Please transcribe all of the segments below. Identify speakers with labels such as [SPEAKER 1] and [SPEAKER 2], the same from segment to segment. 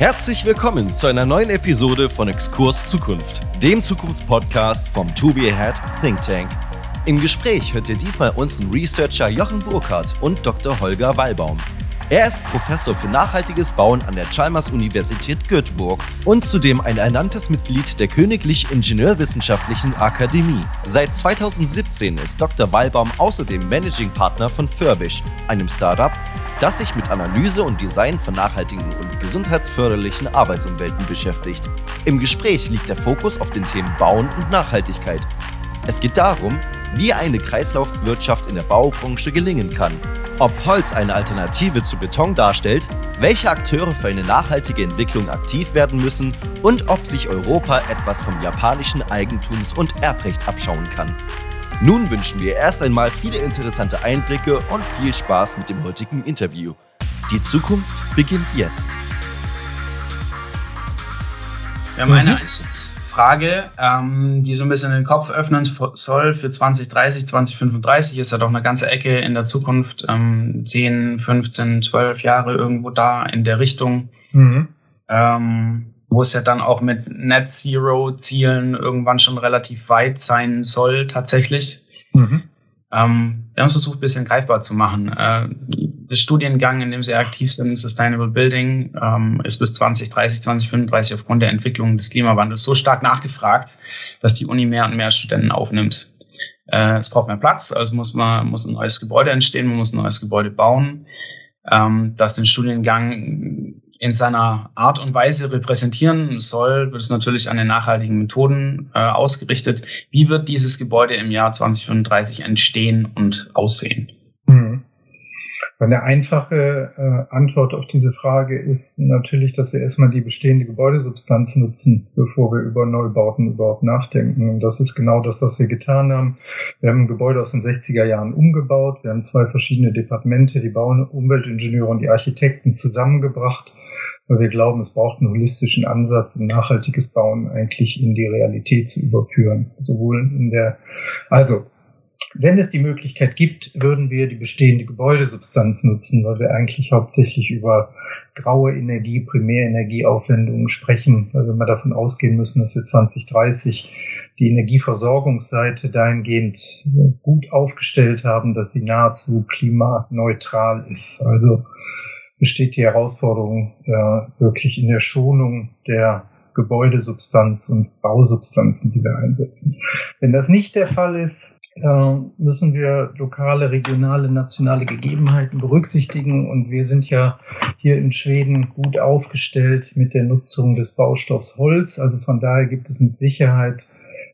[SPEAKER 1] Herzlich willkommen zu einer neuen Episode von Exkurs Zukunft, dem Zukunftspodcast vom To Be Ahead Think Tank. Im Gespräch hört ihr diesmal unseren Researcher Jochen Burkhardt und Dr. Holger Wallbaum. Er ist Professor für nachhaltiges Bauen an der Chalmers Universität Göteborg und zudem ein ernanntes Mitglied der Königlich Ingenieurwissenschaftlichen Akademie. Seit 2017 ist Dr. Wallbaum außerdem Managing Partner von Furbish, einem Startup, das sich mit Analyse und Design von nachhaltigen und gesundheitsförderlichen Arbeitsumwelten beschäftigt. Im Gespräch liegt der Fokus auf den Themen Bauen und Nachhaltigkeit. Es geht darum, wie eine Kreislaufwirtschaft in der Baubranche gelingen kann ob Holz eine Alternative zu Beton darstellt, welche Akteure für eine nachhaltige Entwicklung aktiv werden müssen und ob sich Europa etwas vom japanischen Eigentums- und Erbrecht abschauen kann. Nun wünschen wir erst einmal viele interessante Einblicke und viel Spaß mit dem heutigen Interview. Die Zukunft beginnt jetzt.
[SPEAKER 2] Wir haben eine mhm. Einstiegs Frage, ähm, die so ein bisschen den Kopf öffnen soll für 2030, 2035. Ist ja doch eine ganze Ecke in der Zukunft, ähm, 10, 15, 12 Jahre irgendwo da in der Richtung. Mhm. Ähm, wo es ja dann auch mit Net Zero Zielen irgendwann schon relativ weit sein soll, tatsächlich. Mhm. Ähm, wir haben versucht, ein bisschen greifbar zu machen. Äh, der Studiengang, in dem Sie aktiv sind, Sustainable Building, ähm, ist bis 2030, 2035 aufgrund der Entwicklung des Klimawandels so stark nachgefragt, dass die Uni mehr und mehr Studenten aufnimmt. Äh, es braucht mehr Platz, also muss man muss ein neues Gebäude entstehen, man muss ein neues Gebäude bauen, ähm, das den Studiengang in seiner Art und Weise repräsentieren soll, wird es natürlich an den nachhaltigen Methoden äh, ausgerichtet. Wie wird dieses Gebäude im Jahr 2035 entstehen und aussehen? Mhm.
[SPEAKER 3] Eine einfache äh, Antwort auf diese Frage ist natürlich, dass wir erstmal die bestehende Gebäudesubstanz nutzen, bevor wir über Neubauten überhaupt nachdenken. Und das ist genau das, was wir getan haben. Wir haben ein Gebäude aus den 60er Jahren umgebaut. Wir haben zwei verschiedene Departemente, die Bau- und Umweltingenieure und die Architekten zusammengebracht, weil wir glauben, es braucht einen holistischen Ansatz, um nachhaltiges Bauen eigentlich in die Realität zu überführen. Sowohl in der, also wenn es die Möglichkeit gibt, würden wir die bestehende Gebäudesubstanz nutzen, weil wir eigentlich hauptsächlich über graue Energie, Primärenergieaufwendungen sprechen, weil wir mal davon ausgehen müssen, dass wir 2030 die Energieversorgungsseite dahingehend gut aufgestellt haben, dass sie nahezu klimaneutral ist. Also besteht die Herausforderung äh, wirklich in der Schonung der Gebäudesubstanz und Bausubstanzen, die wir einsetzen. Wenn das nicht der Fall ist, müssen wir lokale, regionale, nationale Gegebenheiten berücksichtigen. Und wir sind ja hier in Schweden gut aufgestellt mit der Nutzung des Baustoffs Holz. Also von daher gibt es mit Sicherheit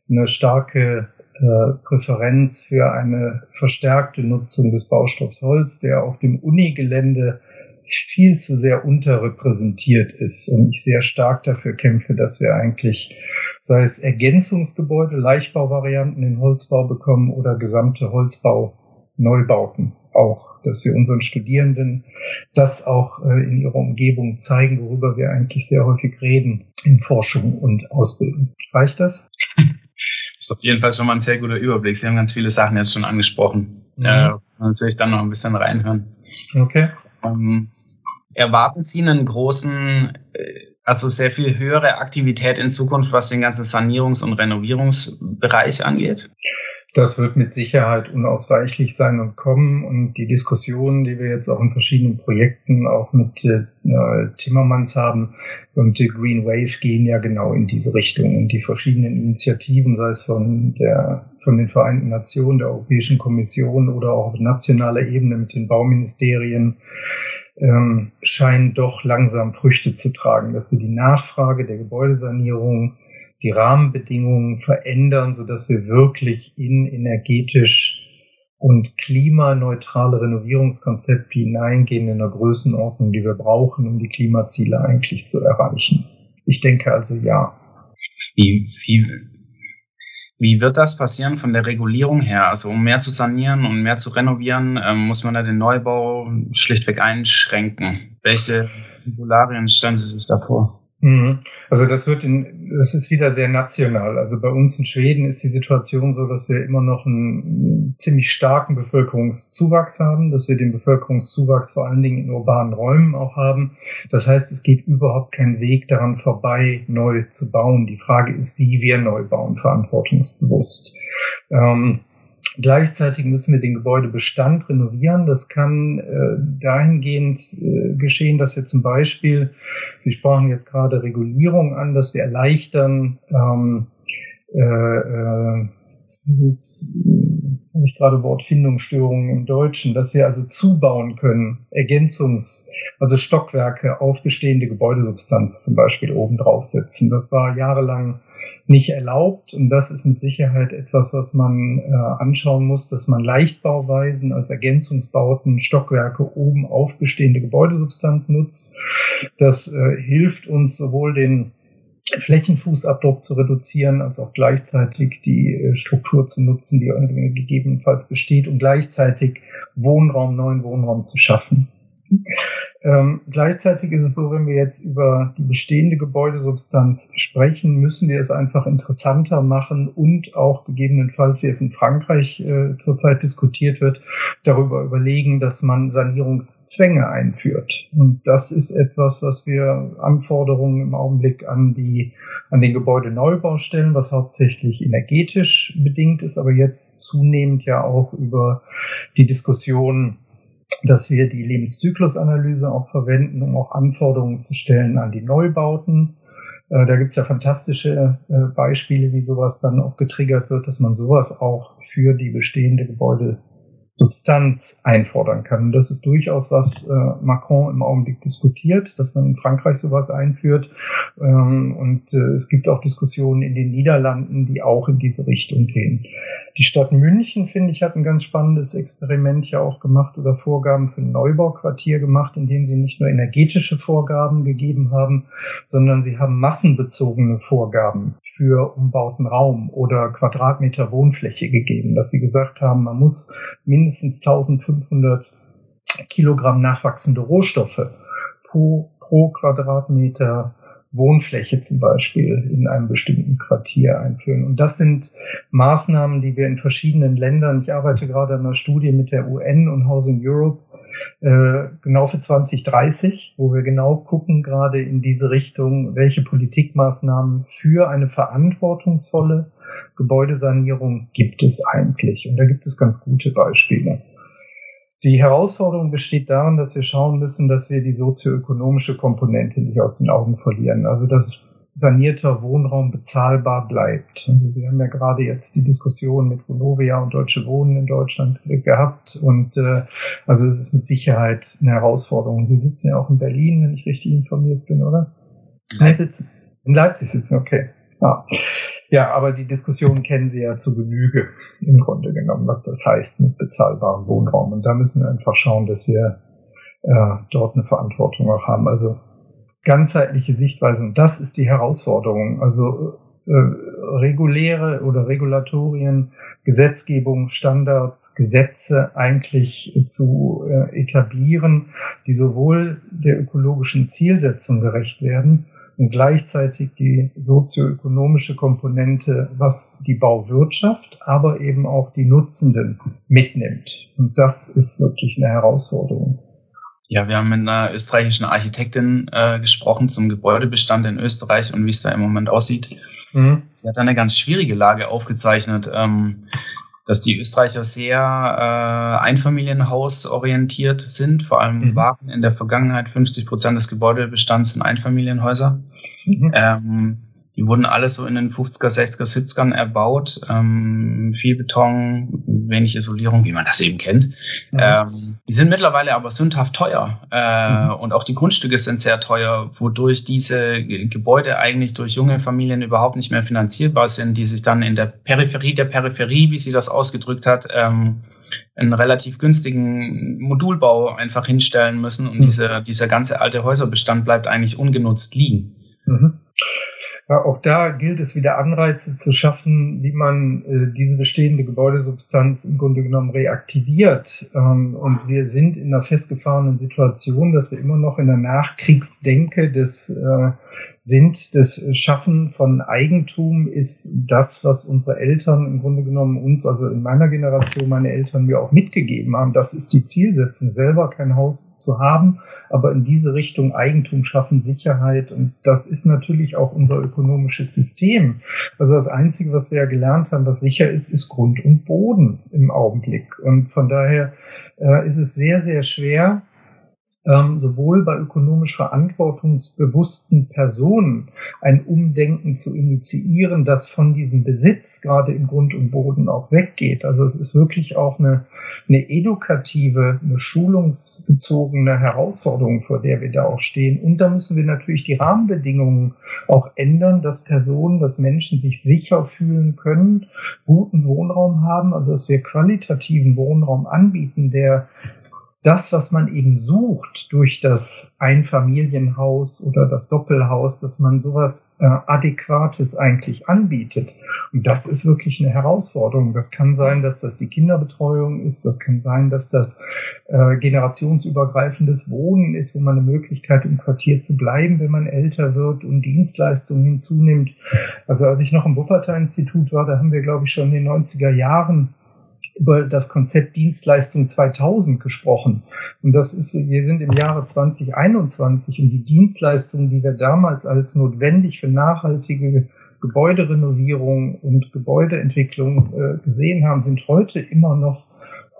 [SPEAKER 3] eine starke äh, Präferenz für eine verstärkte Nutzung des Baustoffs Holz, der auf dem Unigelände viel zu sehr unterrepräsentiert ist und ich sehr stark dafür kämpfe, dass wir eigentlich, sei es Ergänzungsgebäude, Leichtbauvarianten in Holzbau bekommen oder gesamte Holzbau-Neubauten auch, dass wir unseren Studierenden das auch äh, in ihrer Umgebung zeigen, worüber wir eigentlich sehr häufig reden in Forschung und Ausbildung. Reicht das?
[SPEAKER 2] Das ist auf jeden Fall schon mal ein sehr guter Überblick. Sie haben ganz viele Sachen jetzt schon angesprochen. Mhm. Äh, natürlich dann noch ein bisschen reinhören. Okay. Ähm, erwarten Sie einen großen, äh, also sehr viel höhere Aktivität in Zukunft, was den ganzen Sanierungs- und Renovierungsbereich angeht?
[SPEAKER 3] Das wird mit Sicherheit unausweichlich sein und kommen. Und die Diskussionen, die wir jetzt auch in verschiedenen Projekten auch mit äh, Timmermans haben und die Green Wave gehen ja genau in diese Richtung. Und die verschiedenen Initiativen, sei es von der, von den Vereinten Nationen, der Europäischen Kommission oder auch auf nationaler Ebene mit den Bauministerien, ähm, scheinen doch langsam Früchte zu tragen, dass wir die Nachfrage der Gebäudesanierung die Rahmenbedingungen verändern, so dass wir wirklich in energetisch und klimaneutrale Renovierungskonzepte hineingehen in einer Größenordnung, die wir brauchen, um die Klimaziele eigentlich zu erreichen. Ich denke also ja.
[SPEAKER 2] Wie, wie, wie wird das passieren von der Regulierung her? Also um mehr zu sanieren und mehr zu renovieren, ähm, muss man da den Neubau schlichtweg einschränken. Welche Regularien stellen Sie sich da vor?
[SPEAKER 3] Mhm. Also das wird in, das ist wieder sehr national. Also bei uns in Schweden ist die Situation so, dass wir immer noch einen ziemlich starken Bevölkerungszuwachs haben, dass wir den Bevölkerungszuwachs vor allen Dingen in urbanen Räumen auch haben. Das heißt, es geht überhaupt kein Weg daran vorbei, neu zu bauen. Die Frage ist, wie wir neu bauen, verantwortungsbewusst. Ähm, Gleichzeitig müssen wir den Gebäudebestand renovieren. Das kann äh, dahingehend äh, geschehen, dass wir zum Beispiel, Sie sprachen jetzt gerade Regulierung an, dass wir erleichtern, ähm, äh, äh, ich gerade Wortfindungsstörungen im Deutschen, dass wir also zubauen können, Ergänzungs-, also Stockwerke auf bestehende Gebäudesubstanz zum Beispiel oben draufsetzen. Das war jahrelang nicht erlaubt und das ist mit Sicherheit etwas, was man äh, anschauen muss, dass man Leichtbauweisen als Ergänzungsbauten Stockwerke oben auf bestehende Gebäudesubstanz nutzt. Das äh, hilft uns sowohl den Flächenfußabdruck zu reduzieren, als auch gleichzeitig die äh, Struktur zu nutzen, die gegebenenfalls besteht und gleichzeitig Wohnraum, neuen Wohnraum zu schaffen. Ähm, gleichzeitig ist es so, wenn wir jetzt über die bestehende Gebäudesubstanz sprechen, müssen wir es einfach interessanter machen und auch gegebenenfalls, wie es in Frankreich äh, zurzeit diskutiert wird, darüber überlegen, dass man Sanierungszwänge einführt. Und das ist etwas, was wir Anforderungen im Augenblick an die, an den Gebäudeneubau stellen, was hauptsächlich energetisch bedingt ist, aber jetzt zunehmend ja auch über die Diskussion dass wir die Lebenszyklusanalyse auch verwenden, um auch Anforderungen zu stellen an die Neubauten. Äh, da gibt's ja fantastische äh, Beispiele, wie sowas dann auch getriggert wird, dass man sowas auch für die bestehende Gebäude Substanz einfordern kann. Und das ist durchaus, was äh, Macron im Augenblick diskutiert, dass man in Frankreich sowas einführt. Ähm, und äh, es gibt auch Diskussionen in den Niederlanden, die auch in diese Richtung gehen. Die Stadt München, finde ich, hat ein ganz spannendes Experiment ja auch gemacht oder Vorgaben für ein Neubauquartier gemacht, indem sie nicht nur energetische Vorgaben gegeben haben, sondern sie haben massenbezogene Vorgaben für umbauten Raum oder Quadratmeter Wohnfläche gegeben, dass sie gesagt haben, man muss mindestens mindestens 1500 Kilogramm nachwachsende Rohstoffe pro, pro Quadratmeter Wohnfläche zum Beispiel in einem bestimmten Quartier einführen. Und das sind Maßnahmen, die wir in verschiedenen Ländern, ich arbeite gerade an einer Studie mit der UN und Housing Europe, äh, genau für 2030, wo wir genau gucken, gerade in diese Richtung, welche Politikmaßnahmen für eine verantwortungsvolle Gebäudesanierung gibt es eigentlich. Und da gibt es ganz gute Beispiele. Die Herausforderung besteht darin, dass wir schauen müssen, dass wir die sozioökonomische Komponente nicht aus den Augen verlieren. Also dass sanierter Wohnraum bezahlbar bleibt. Also Sie haben ja gerade jetzt die Diskussion mit Vonovia und Deutsche Wohnen in Deutschland gehabt und äh, also es ist mit Sicherheit eine Herausforderung. Sie sitzen ja auch in Berlin, wenn ich richtig informiert bin, oder? Leipzig. In Leipzig sitzen, okay. Ja. Ja, aber die Diskussion kennen Sie ja zu Genüge im Grunde genommen, was das heißt mit bezahlbarem Wohnraum. Und da müssen wir einfach schauen, dass wir äh, dort eine Verantwortung auch haben. Also ganzheitliche Sichtweise. Und das ist die Herausforderung. Also äh, reguläre oder Regulatorien, Gesetzgebung, Standards, Gesetze eigentlich zu äh, etablieren, die sowohl der ökologischen Zielsetzung gerecht werden, und gleichzeitig die sozioökonomische Komponente, was die Bauwirtschaft, aber eben auch die Nutzenden mitnimmt. Und das ist wirklich eine Herausforderung.
[SPEAKER 2] Ja, wir haben mit einer österreichischen Architektin äh, gesprochen zum Gebäudebestand in Österreich und wie es da im Moment aussieht. Mhm. Sie hat eine ganz schwierige Lage aufgezeichnet. Ähm, dass die Österreicher sehr äh, Einfamilienhausorientiert sind. Vor allem mhm. waren in der Vergangenheit 50 Prozent des Gebäudebestands in Einfamilienhäuser. Mhm. Ähm, die wurden alles so in den 50er, 60er, 70ern erbaut. Ähm, viel Beton, wenig Isolierung, wie man das eben kennt. Mhm. Ähm, die sind mittlerweile aber sündhaft teuer. Äh, mhm. Und auch die Grundstücke sind sehr teuer, wodurch diese Gebäude eigentlich durch junge Familien überhaupt nicht mehr finanzierbar sind, die sich dann in der Peripherie der Peripherie, wie sie das ausgedrückt hat, ähm, einen relativ günstigen Modulbau einfach hinstellen müssen und mhm. dieser, dieser ganze alte Häuserbestand bleibt eigentlich ungenutzt liegen.
[SPEAKER 3] Mhm. Ja, auch da gilt es wieder Anreize zu schaffen, wie man äh, diese bestehende Gebäudesubstanz im Grunde genommen reaktiviert. Ähm, und wir sind in einer festgefahrenen Situation, dass wir immer noch in der Nachkriegsdenke des äh, sind. Das Schaffen von Eigentum ist das, was unsere Eltern im Grunde genommen uns, also in meiner Generation, meine Eltern mir auch mitgegeben haben. Das ist die Zielsetzung, selber kein Haus zu haben, aber in diese Richtung Eigentum schaffen, Sicherheit. Und das ist natürlich auch unser ökonomisches System. Also das Einzige, was wir ja gelernt haben, was sicher ist, ist Grund und Boden im Augenblick. Und von daher äh, ist es sehr, sehr schwer, ähm, sowohl bei ökonomisch verantwortungsbewussten Personen ein Umdenken zu initiieren, das von diesem Besitz gerade im Grund und Boden auch weggeht. Also es ist wirklich auch eine, eine edukative, eine schulungsbezogene Herausforderung, vor der wir da auch stehen. Und da müssen wir natürlich die Rahmenbedingungen auch ändern, dass Personen, dass Menschen sich sicher fühlen können, guten Wohnraum haben, also dass wir qualitativen Wohnraum anbieten, der das, was man eben sucht durch das Einfamilienhaus oder das Doppelhaus, dass man sowas äh, Adäquates eigentlich anbietet. Und das ist wirklich eine Herausforderung. Das kann sein, dass das die Kinderbetreuung ist, das kann sein, dass das äh, generationsübergreifendes Wohnen ist, wo man eine Möglichkeit im Quartier zu bleiben, wenn man älter wird und Dienstleistungen hinzunimmt. Also als ich noch im Wuppertal-Institut war, da haben wir, glaube ich, schon in den 90er Jahren über das Konzept Dienstleistung 2000 gesprochen. Und das ist, wir sind im Jahre 2021 und die Dienstleistungen, die wir damals als notwendig für nachhaltige Gebäuderenovierung und Gebäudeentwicklung äh, gesehen haben, sind heute immer noch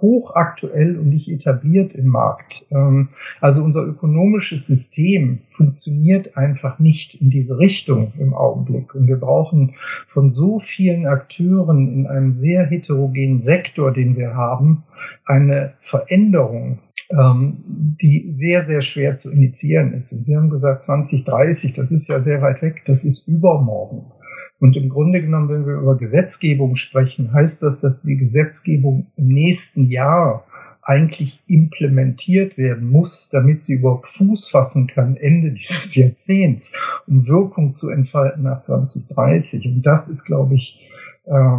[SPEAKER 3] hochaktuell und nicht etabliert im Markt. Ähm, also unser ökonomisches System funktioniert einfach nicht in diese Richtung im Augenblick. Und wir brauchen von so vielen Akteuren in einem sehr heterogenen Sektor, den wir haben, eine Veränderung, ähm, die sehr, sehr schwer zu initiieren ist. Und wir haben gesagt, 2030, das ist ja sehr weit weg, das ist übermorgen. Und im Grunde genommen, wenn wir über Gesetzgebung sprechen, heißt das, dass die Gesetzgebung im nächsten Jahr eigentlich implementiert werden muss, damit sie überhaupt Fuß fassen kann Ende dieses Jahrzehnts, um Wirkung zu entfalten nach 2030. Und das ist, glaube ich, äh,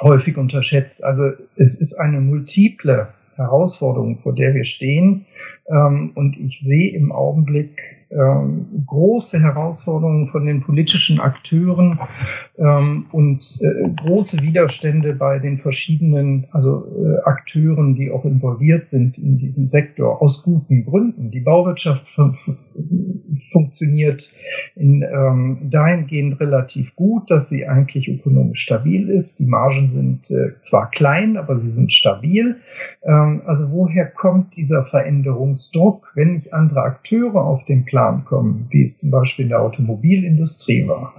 [SPEAKER 3] häufig unterschätzt. Also es ist eine multiple Herausforderung, vor der wir stehen. Ähm, und ich sehe im Augenblick ähm, große Herausforderungen von den politischen Akteuren ähm, und äh, große Widerstände bei den verschiedenen also äh, Akteuren, die auch involviert sind in diesem Sektor aus guten Gründen. Die Bauwirtschaft funktioniert in, ähm, dahingehend relativ gut, dass sie eigentlich ökonomisch stabil ist. Die Margen sind äh, zwar klein, aber sie sind stabil. Ähm, also woher kommt dieser Veränderungsdruck, wenn nicht andere Akteure auf den Plan kommen, wie es zum Beispiel in der Automobilindustrie war,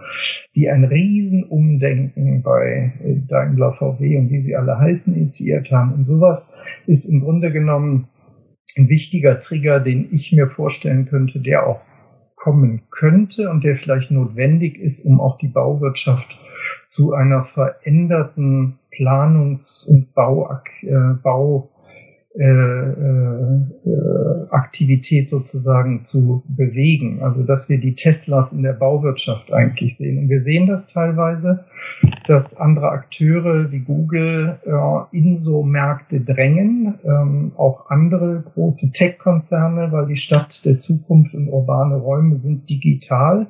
[SPEAKER 3] die ein Riesenumdenken bei äh, Daimler, VW und wie sie alle heißen initiiert haben. Und sowas ist im Grunde genommen ein wichtiger Trigger, den ich mir vorstellen könnte, der auch kommen könnte und der vielleicht notwendig ist, um auch die Bauwirtschaft zu einer veränderten Planungs- und Bau, äh, Bau äh, äh, Aktivität sozusagen zu bewegen. Also dass wir die Teslas in der Bauwirtschaft eigentlich sehen. Und wir sehen das teilweise, dass andere Akteure wie Google äh, in so Märkte drängen, ähm, auch andere große Tech-Konzerne, weil die Stadt der Zukunft und urbane Räume sind digital.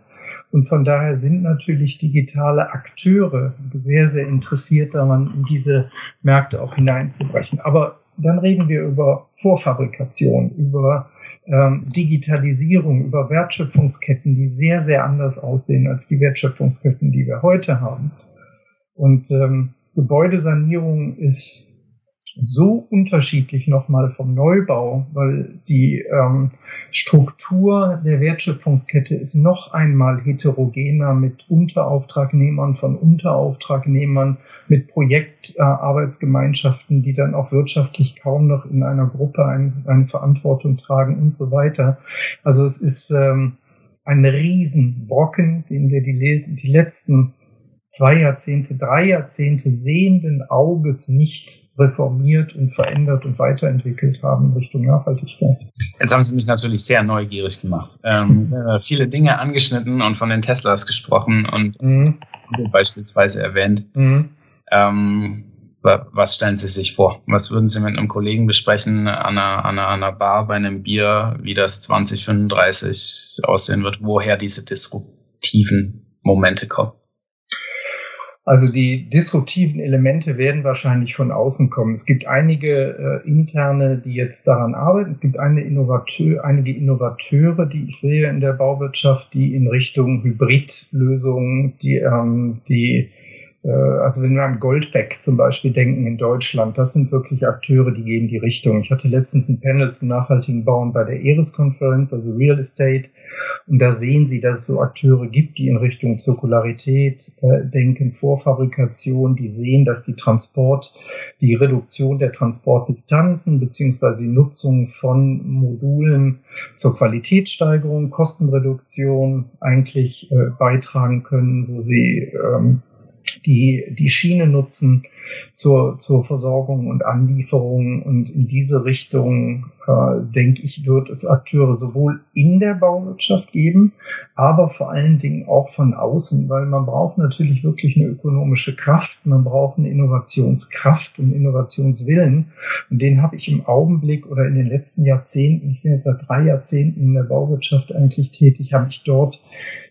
[SPEAKER 3] Und von daher sind natürlich digitale Akteure sehr, sehr interessiert daran, in diese Märkte auch hineinzubrechen. Aber dann reden wir über Vorfabrikation, über ähm, Digitalisierung, über Wertschöpfungsketten, die sehr, sehr anders aussehen als die Wertschöpfungsketten, die wir heute haben. Und ähm, Gebäudesanierung ist so unterschiedlich nochmal vom Neubau, weil die ähm, Struktur der Wertschöpfungskette ist noch einmal heterogener mit Unterauftragnehmern von Unterauftragnehmern, mit Projektarbeitsgemeinschaften, äh, die dann auch wirtschaftlich kaum noch in einer Gruppe ein, eine Verantwortung tragen und so weiter. Also es ist ähm, ein Riesenbrocken, den wir die, lesen, die letzten zwei Jahrzehnte, drei Jahrzehnte sehenden Auges nicht reformiert und verändert und weiterentwickelt haben in Richtung Nachhaltigkeit.
[SPEAKER 2] Jetzt haben Sie mich natürlich sehr neugierig gemacht. Ähm, viele Dinge angeschnitten und von den Teslas gesprochen und mhm. beispielsweise erwähnt. Mhm. Ähm, was stellen Sie sich vor? Was würden Sie mit einem Kollegen besprechen an einer, an einer, an einer Bar bei einem Bier, wie das 2035 aussehen wird, woher diese disruptiven Momente kommen?
[SPEAKER 3] Also die disruptiven Elemente werden wahrscheinlich von außen kommen. Es gibt einige äh, interne, die jetzt daran arbeiten. Es gibt eine Innovateur, einige Innovateure, die ich sehe in der Bauwirtschaft, die in Richtung Hybridlösungen, die, ähm, die äh, also wenn wir an Goldbeck zum Beispiel denken in Deutschland, das sind wirklich Akteure, die gehen die Richtung. Ich hatte letztens ein Panel zum nachhaltigen Bauen bei der ERIS-Konferenz, also Real Estate, und da sehen Sie, dass es so Akteure gibt, die in Richtung Zirkularität äh, denken, Vorfabrikation, die sehen, dass die Transport, die Reduktion der Transportdistanzen beziehungsweise die Nutzung von Modulen zur Qualitätssteigerung, Kostenreduktion eigentlich äh, beitragen können, wo sie ähm, die die Schiene nutzen zur, zur Versorgung und Anlieferung. Und in diese Richtung, äh, denke ich, wird es Akteure sowohl in der Bauwirtschaft geben, aber vor allen Dingen auch von außen, weil man braucht natürlich wirklich eine ökonomische Kraft, man braucht eine Innovationskraft und Innovationswillen. Und den habe ich im Augenblick oder in den letzten Jahrzehnten, ich bin jetzt seit drei Jahrzehnten in der Bauwirtschaft eigentlich tätig, habe ich dort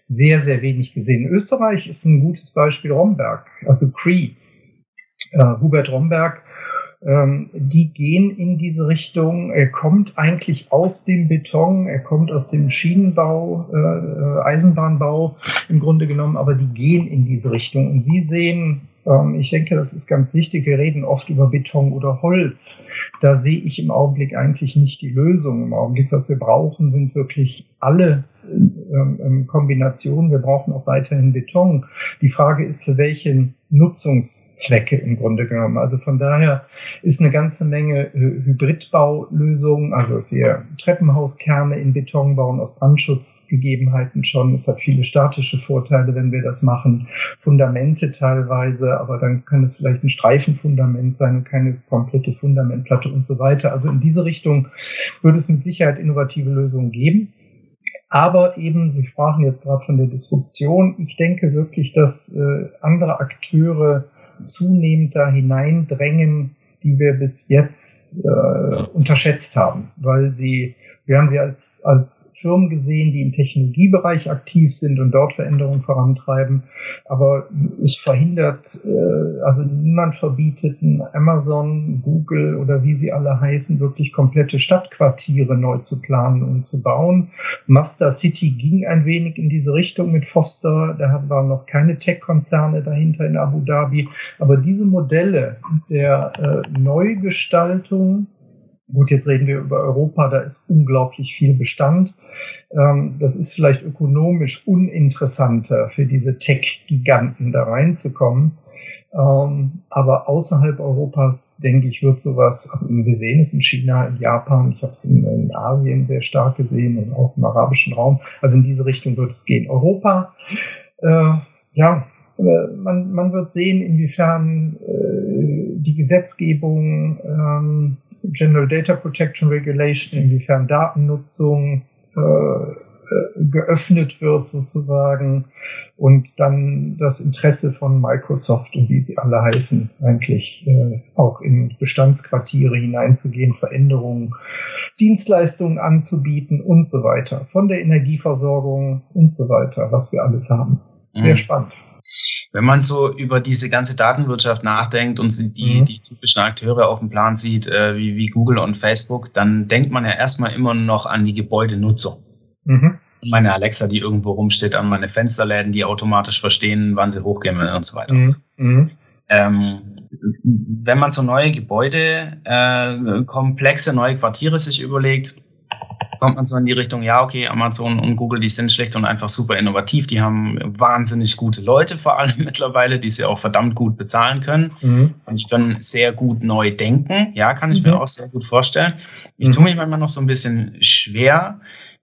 [SPEAKER 3] sehr, sehr wenig gesehen. Österreich ist ein gutes Beispiel Romberg, also Cree. Äh, Hubert Romberg, ähm, die gehen in diese Richtung. Er kommt eigentlich aus dem Beton, er kommt aus dem Schienenbau, äh, Eisenbahnbau im Grunde genommen, aber die gehen in diese Richtung. Und Sie sehen, ähm, ich denke, das ist ganz wichtig. Wir reden oft über Beton oder Holz. Da sehe ich im Augenblick eigentlich nicht die Lösung. Im Augenblick, was wir brauchen, sind wirklich alle Kombination. Wir brauchen auch weiterhin Beton. Die Frage ist, für welchen Nutzungszwecke im Grunde genommen. Also von daher ist eine ganze Menge äh, Hybridbaulösungen, also dass wir Treppenhauskerne in Beton bauen aus Brandschutzgegebenheiten schon. Es hat viele statische Vorteile, wenn wir das machen. Fundamente teilweise, aber dann kann es vielleicht ein Streifenfundament sein und keine komplette Fundamentplatte und so weiter. Also in diese Richtung würde es mit Sicherheit innovative Lösungen geben. Aber eben, Sie sprachen jetzt gerade von der Disruption. Ich denke wirklich, dass äh, andere Akteure zunehmend da hineindrängen, die wir bis jetzt äh, unterschätzt haben, weil sie wir haben sie als, als Firmen gesehen, die im Technologiebereich aktiv sind und dort Veränderungen vorantreiben. Aber es verhindert, äh, also niemand verbietet Amazon, Google oder wie sie alle heißen, wirklich komplette Stadtquartiere neu zu planen und zu bauen. Mazda City ging ein wenig in diese Richtung mit Foster. Da waren noch keine Tech-Konzerne dahinter in Abu Dhabi. Aber diese Modelle der äh, Neugestaltung Gut, jetzt reden wir über Europa, da ist unglaublich viel Bestand. Ähm, das ist vielleicht ökonomisch uninteressanter für diese Tech-Giganten da reinzukommen. Ähm, aber außerhalb Europas, denke ich, wird sowas, also wir sehen es in China, in Japan, ich habe es in, Asien sehr stark gesehen und auch im arabischen Raum. Also in diese Richtung wird es gehen. Europa, äh, ja, äh, man, man wird sehen, inwiefern äh, die Gesetzgebung ähm, General Data Protection Regulation, inwiefern Datennutzung äh, äh, geöffnet wird sozusagen und dann das Interesse von Microsoft und wie sie alle heißen, eigentlich äh, auch in Bestandsquartiere hineinzugehen, Veränderungen, Dienstleistungen anzubieten und so weiter, von der Energieversorgung und so weiter, was wir alles haben. Sehr mhm. spannend.
[SPEAKER 2] Wenn man so über diese ganze Datenwirtschaft nachdenkt und die, mhm. die typischen Akteure auf dem Plan sieht, äh, wie, wie Google und Facebook, dann denkt man ja erstmal immer noch an die Gebäudenutzung. Mhm. Meine Alexa, die irgendwo rumsteht, an meine Fensterläden, die automatisch verstehen, wann sie hochgehen und so weiter. Mhm. Und so. Mhm. Ähm, wenn man so neue Gebäude, äh, komplexe neue Quartiere sich überlegt, kommt man so in die Richtung, ja, okay, Amazon und Google, die sind schlicht und einfach super innovativ. Die haben wahnsinnig gute Leute vor allem mittlerweile, die sie auch verdammt gut bezahlen können. Mhm. Und die können sehr gut neu denken. Ja, kann ich mhm. mir auch sehr gut vorstellen. Ich mhm. tue mich manchmal noch so ein bisschen schwer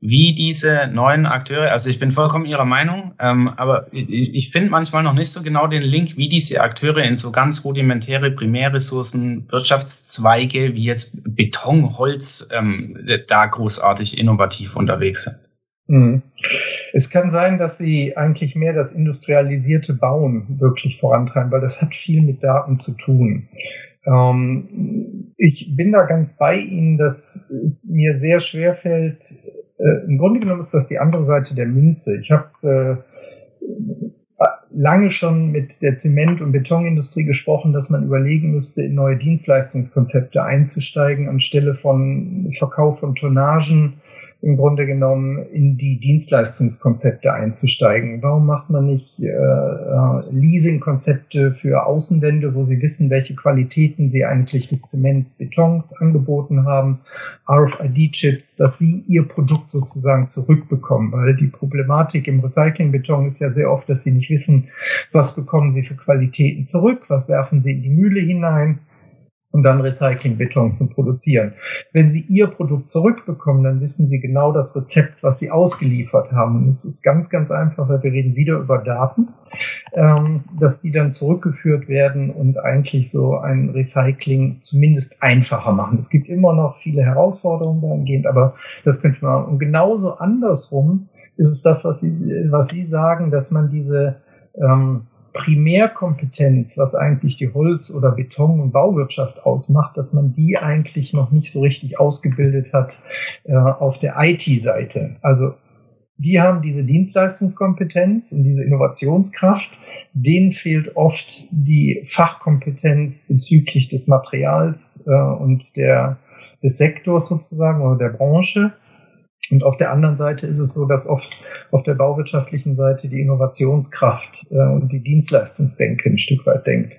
[SPEAKER 2] wie diese neuen Akteure, also ich bin vollkommen Ihrer Meinung, ähm, aber ich, ich finde manchmal noch nicht so genau den Link, wie diese Akteure in so ganz rudimentäre Primärressourcen, Wirtschaftszweige wie jetzt Beton, Holz, ähm, da großartig innovativ unterwegs sind.
[SPEAKER 3] Mhm. Es kann sein, dass sie eigentlich mehr das industrialisierte Bauen wirklich vorantreiben, weil das hat viel mit Daten zu tun. Ähm, ich bin da ganz bei Ihnen, dass es mir sehr schwer fällt. Äh, Im Grunde genommen ist das die andere Seite der Münze. Ich habe äh, lange schon mit der Zement- und Betonindustrie gesprochen, dass man überlegen müsste, in neue Dienstleistungskonzepte einzusteigen, anstelle von Verkauf von Tonnagen im Grunde genommen in die Dienstleistungskonzepte einzusteigen. Warum macht man nicht äh, äh, Leasing-Konzepte für Außenwände, wo Sie wissen, welche Qualitäten Sie eigentlich des Zements, Betons angeboten haben, RFID-Chips, dass Sie Ihr Produkt sozusagen zurückbekommen, weil die Problematik im Recyclingbeton ist ja sehr oft, dass Sie nicht wissen, was bekommen Sie für Qualitäten zurück, was werfen Sie in die Mühle hinein und dann Recyclingbeton zum Produzieren. Wenn Sie Ihr Produkt zurückbekommen, dann wissen Sie genau das Rezept, was Sie ausgeliefert haben. Und es ist ganz, ganz einfach, weil wir reden wieder über Daten, ähm, dass die dann zurückgeführt werden und eigentlich so ein Recycling zumindest einfacher machen. Es gibt immer noch viele Herausforderungen dahingehend, aber das könnte man. Und genauso andersrum ist es das, was Sie, was Sie sagen, dass man diese ähm, Primärkompetenz, was eigentlich die Holz- oder Beton- und Bauwirtschaft ausmacht, dass man die eigentlich noch nicht so richtig ausgebildet hat äh, auf der IT-Seite. Also die haben diese Dienstleistungskompetenz und diese Innovationskraft. Denen fehlt oft die Fachkompetenz bezüglich des Materials äh, und der, des Sektors sozusagen oder der Branche. Und auf der anderen Seite ist es so, dass oft auf der bauwirtschaftlichen Seite die Innovationskraft äh, und die Dienstleistungsdenke ein Stück weit denkt.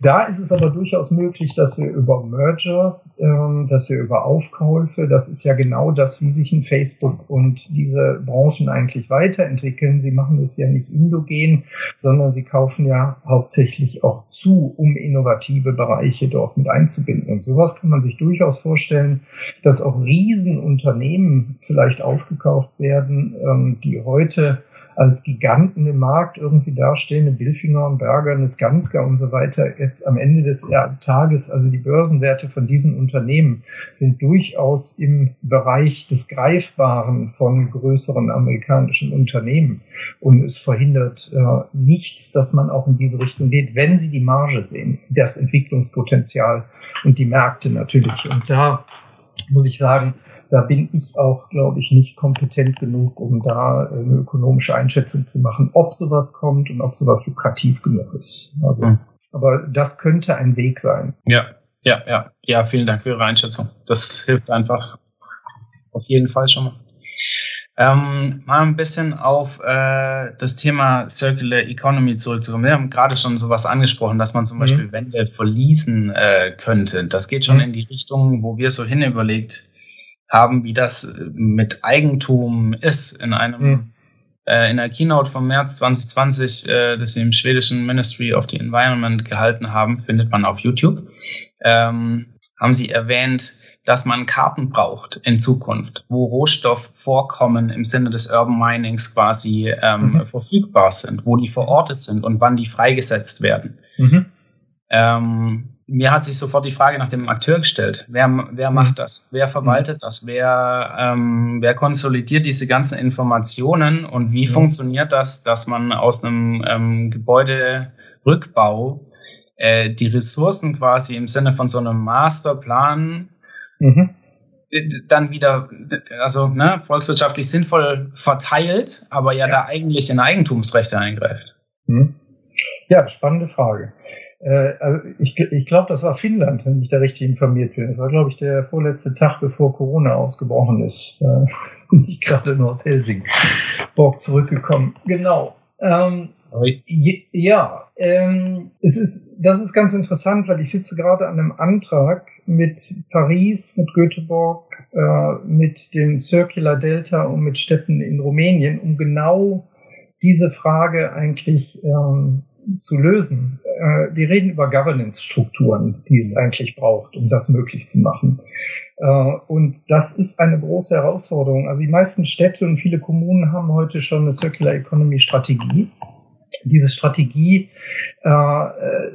[SPEAKER 3] Da ist es aber durchaus möglich, dass wir über Merger, äh, dass wir über Aufkäufe, das ist ja genau das, wie sich ein Facebook und diese Branchen eigentlich weiterentwickeln. Sie machen es ja nicht indogen, sondern sie kaufen ja hauptsächlich auch zu, um innovative Bereiche dort mit einzubinden. Und sowas kann man sich durchaus vorstellen, dass auch Riesenunternehmen vielleicht aufgekauft werden, ähm, die heute als Giganten im Markt irgendwie dastehen, Billfinger und Berger, eine Skanska und so weiter, jetzt am Ende des Tages, also die Börsenwerte von diesen Unternehmen sind durchaus im Bereich des Greifbaren von größeren amerikanischen Unternehmen. Und es verhindert äh, nichts, dass man auch in diese Richtung geht, wenn sie die Marge sehen, das Entwicklungspotenzial und die Märkte natürlich. Und da muss ich sagen, da bin ich auch, glaube ich, nicht kompetent genug, um da eine ökonomische Einschätzung zu machen, ob sowas kommt und ob sowas lukrativ genug ist. Also, mhm. aber das könnte ein Weg sein.
[SPEAKER 2] Ja, ja, ja. Ja, vielen Dank für Ihre Einschätzung. Das hilft einfach auf jeden Fall schon mal. Ähm, mal ein bisschen auf äh, das Thema Circular Economy zurückzukommen. Wir haben gerade schon sowas angesprochen, dass man zum mhm. Beispiel Wände verließen äh, könnte. Das geht schon mhm. in die Richtung, wo wir so hin überlegt haben, wie das äh, mit Eigentum ist. In einem mhm. Äh, in der Keynote vom März 2020, äh, das sie im schwedischen Ministry of the Environment gehalten haben, findet man auf YouTube. Ähm, haben sie erwähnt, dass man Karten braucht in Zukunft, wo Rohstoffvorkommen im Sinne des Urban Minings quasi ähm, mhm. verfügbar sind, wo die verortet sind und wann die freigesetzt werden. Mhm. Ähm, mir hat sich sofort die Frage nach dem Akteur gestellt. Wer, wer mhm. macht das? Wer verwaltet mhm. das? Wer, ähm, wer konsolidiert diese ganzen Informationen und wie mhm. funktioniert das, dass man aus einem ähm, Gebäuderückbau äh, die Ressourcen quasi im Sinne von so einem Masterplan mhm. Äh, dann wieder, also ne, volkswirtschaftlich sinnvoll verteilt, aber ja, ja. da eigentlich in Eigentumsrechte eingreift?
[SPEAKER 3] Mhm. Ja, spannende Frage. Äh, also ich, ich glaube, das war Finnland, wenn ich da richtig informiert bin. Das war, glaube ich, der vorletzte Tag, bevor Corona ausgebrochen ist. Da bin ich gerade nur aus Helsingborg zurückgekommen. Genau. Ähm, ja, ähm, es ist, das ist ganz interessant, weil ich sitze gerade an einem Antrag mit Paris, mit Göteborg, äh, mit dem Circular Delta und mit Städten in Rumänien, um genau diese Frage eigentlich ähm, zu lösen. Äh, wir reden über Governance-Strukturen, die es eigentlich braucht, um das möglich zu machen. Äh, und das ist eine große Herausforderung. Also die meisten Städte und viele Kommunen haben heute schon eine Circular Economy Strategie diese Strategie äh, äh,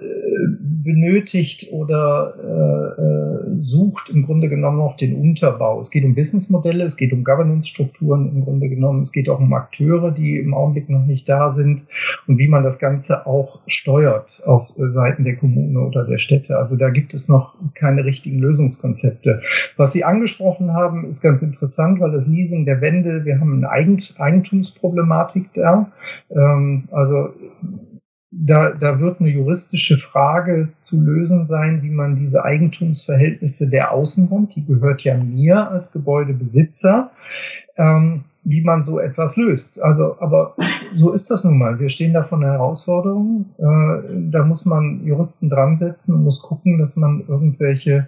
[SPEAKER 3] benötigt oder äh, äh, sucht im Grunde genommen noch den Unterbau. Es geht um Businessmodelle, es geht um Governance-Strukturen im Grunde genommen, es geht auch um Akteure, die im Augenblick noch nicht da sind und wie man das Ganze auch steuert auf Seiten der Kommune oder der Städte. Also da gibt es noch keine richtigen Lösungskonzepte. Was Sie angesprochen haben, ist ganz interessant, weil das Leasing der Wände, wir haben eine Eigentumsproblematik da. Ähm, also da, da wird eine juristische Frage zu lösen sein, wie man diese Eigentumsverhältnisse der Außenwand, die gehört ja mir als Gebäudebesitzer, ähm, wie man so etwas löst. Also, aber so ist das nun mal. Wir stehen da vor einer Herausforderung. Äh, da muss man Juristen dran setzen und muss gucken, dass man irgendwelche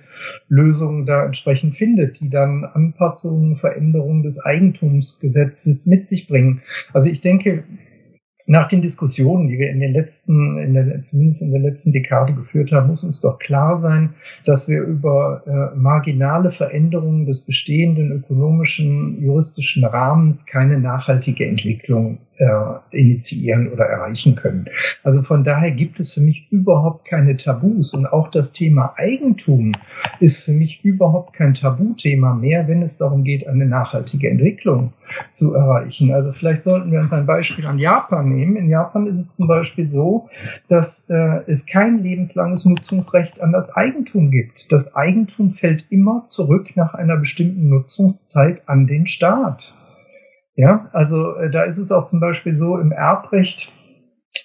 [SPEAKER 3] Lösungen da entsprechend findet, die dann Anpassungen, Veränderungen des Eigentumsgesetzes mit sich bringen. Also ich denke, nach den Diskussionen, die wir in den letzten, in der, zumindest in der letzten Dekade geführt haben, muss uns doch klar sein, dass wir über äh, marginale Veränderungen des bestehenden ökonomischen, juristischen Rahmens keine nachhaltige Entwicklung äh, initiieren oder erreichen können. Also von daher gibt es für mich überhaupt keine Tabus und auch das Thema Eigentum ist für mich überhaupt kein Tabuthema mehr, wenn es darum geht, eine nachhaltige Entwicklung zu erreichen. Also vielleicht sollten wir uns ein Beispiel an Japan nehmen. In Japan ist es zum Beispiel so, dass äh, es kein lebenslanges Nutzungsrecht an das Eigentum gibt. Das Eigentum fällt immer zurück nach einer bestimmten Nutzungszeit an den Staat. Ja, also äh, da ist es auch zum Beispiel so im Erbrecht,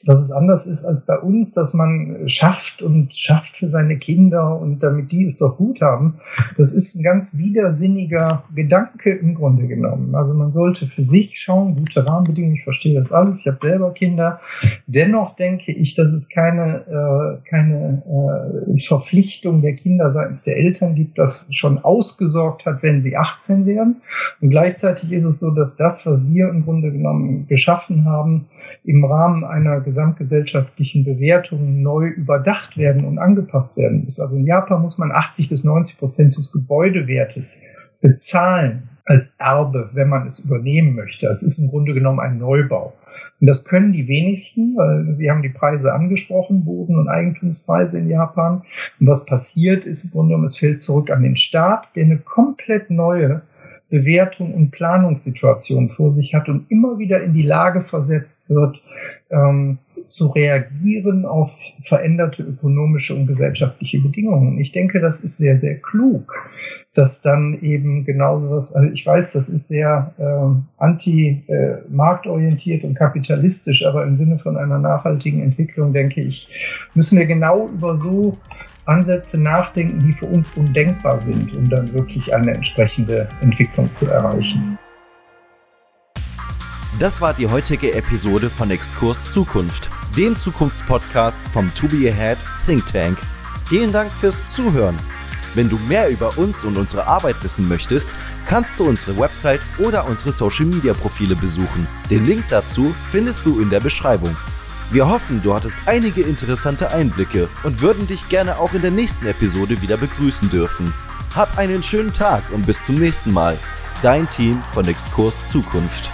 [SPEAKER 3] dass es anders ist als bei uns, dass man schafft und schafft für seine Kinder und damit die es doch gut haben. Das ist ein ganz widersinniger Gedanke im Grunde genommen. Also man sollte für sich schauen, gute Rahmenbedingungen, ich verstehe das alles, ich habe selber Kinder. Dennoch denke ich, dass es keine, äh, keine äh, Verpflichtung der Kinder seitens der Eltern gibt, das schon ausgesorgt hat, wenn sie 18 werden. Und gleichzeitig ist es so, dass das, was wir im Grunde genommen geschaffen haben, im Rahmen einer gesamtgesellschaftlichen Bewertung neu überdacht werden und angepasst werden muss. Also in Japan muss man 80 bis 90 Prozent des Gebäudewertes bezahlen als Erbe, wenn man es übernehmen möchte. Das ist im Grunde genommen ein Neubau. Und das können die wenigsten, weil Sie haben die Preise angesprochen, Boden- und Eigentumspreise in Japan. Und was passiert ist im Grunde genommen, es fällt zurück an den Staat, der eine komplett neue Bewertung und Planungssituation vor sich hat und immer wieder in die Lage versetzt wird, ähm, zu reagieren auf veränderte ökonomische und gesellschaftliche Bedingungen. Ich denke, das ist sehr, sehr klug, dass dann eben genauso was, also ich weiß, das ist sehr äh, anti-marktorientiert äh, und kapitalistisch, aber im Sinne von einer nachhaltigen Entwicklung, denke ich, müssen wir genau über so Ansätze nachdenken, die für uns undenkbar sind, um dann wirklich eine entsprechende Entwicklung zu erreichen.
[SPEAKER 1] Das war die heutige Episode von Exkurs Zukunft, dem Zukunftspodcast vom To Be Ahead Think Tank. Vielen Dank fürs Zuhören. Wenn du mehr über uns und unsere Arbeit wissen möchtest, kannst du unsere Website oder unsere Social Media Profile besuchen. Den Link dazu findest du in der Beschreibung. Wir hoffen, du hattest einige interessante Einblicke und würden dich gerne auch in der nächsten Episode wieder begrüßen dürfen. Hab einen schönen Tag und bis zum nächsten Mal. Dein Team von Exkurs Zukunft.